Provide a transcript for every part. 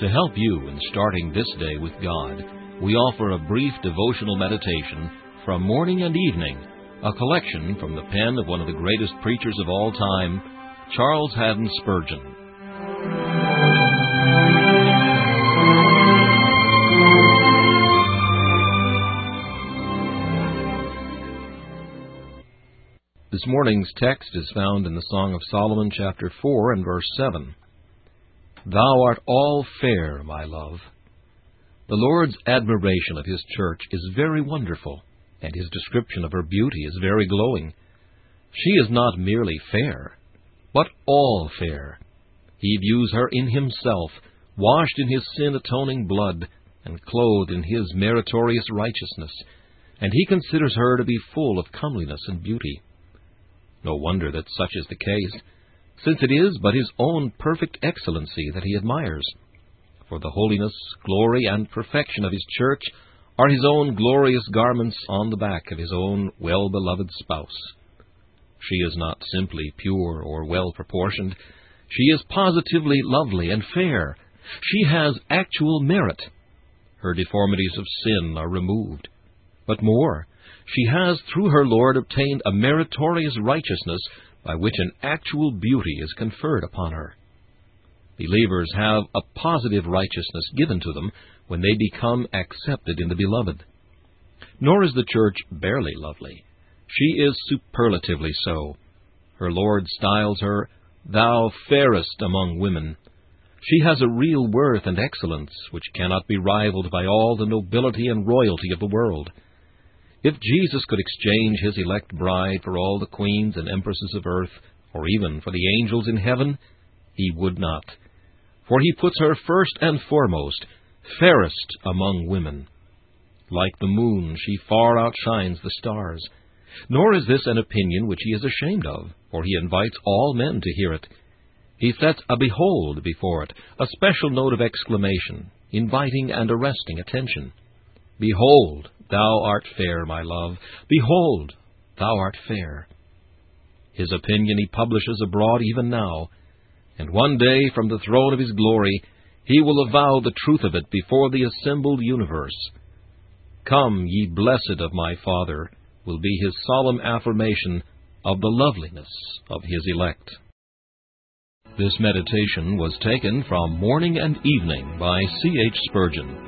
To help you in starting this day with God, we offer a brief devotional meditation from morning and evening, a collection from the pen of one of the greatest preachers of all time, Charles Haddon Spurgeon. This morning's text is found in the Song of Solomon, chapter 4, and verse 7. Thou art all fair, my love. The Lord's admiration of His church is very wonderful, and His description of her beauty is very glowing. She is not merely fair, but all fair. He views her in Himself, washed in His sin atoning blood, and clothed in His meritorious righteousness, and He considers her to be full of comeliness and beauty. No wonder that such is the case since it is but his own perfect excellency that he admires. For the holiness, glory, and perfection of his church are his own glorious garments on the back of his own well beloved spouse. She is not simply pure or well proportioned, she is positively lovely and fair. She has actual merit. Her deformities of sin are removed. But more, she has through her Lord obtained a meritorious righteousness by which an actual beauty is conferred upon her. Believers have a positive righteousness given to them when they become accepted in the Beloved. Nor is the church barely lovely. She is superlatively so. Her Lord styles her, Thou fairest among women. She has a real worth and excellence which cannot be rivaled by all the nobility and royalty of the world. If Jesus could exchange his elect bride for all the queens and empresses of earth, or even for the angels in heaven, he would not. For he puts her first and foremost, fairest among women. Like the moon, she far outshines the stars. Nor is this an opinion which he is ashamed of, for he invites all men to hear it. He sets a behold before it, a special note of exclamation, inviting and arresting attention. Behold, Thou art fair, my love. Behold, thou art fair. His opinion he publishes abroad even now, and one day from the throne of his glory he will avow the truth of it before the assembled universe. Come, ye blessed of my Father, will be his solemn affirmation of the loveliness of his elect. This meditation was taken from Morning and Evening by C. H. Spurgeon.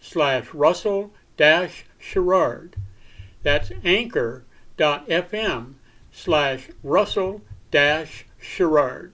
slash Russell dash Sherrard. That's anchor.fm slash Russell dash Sherrard.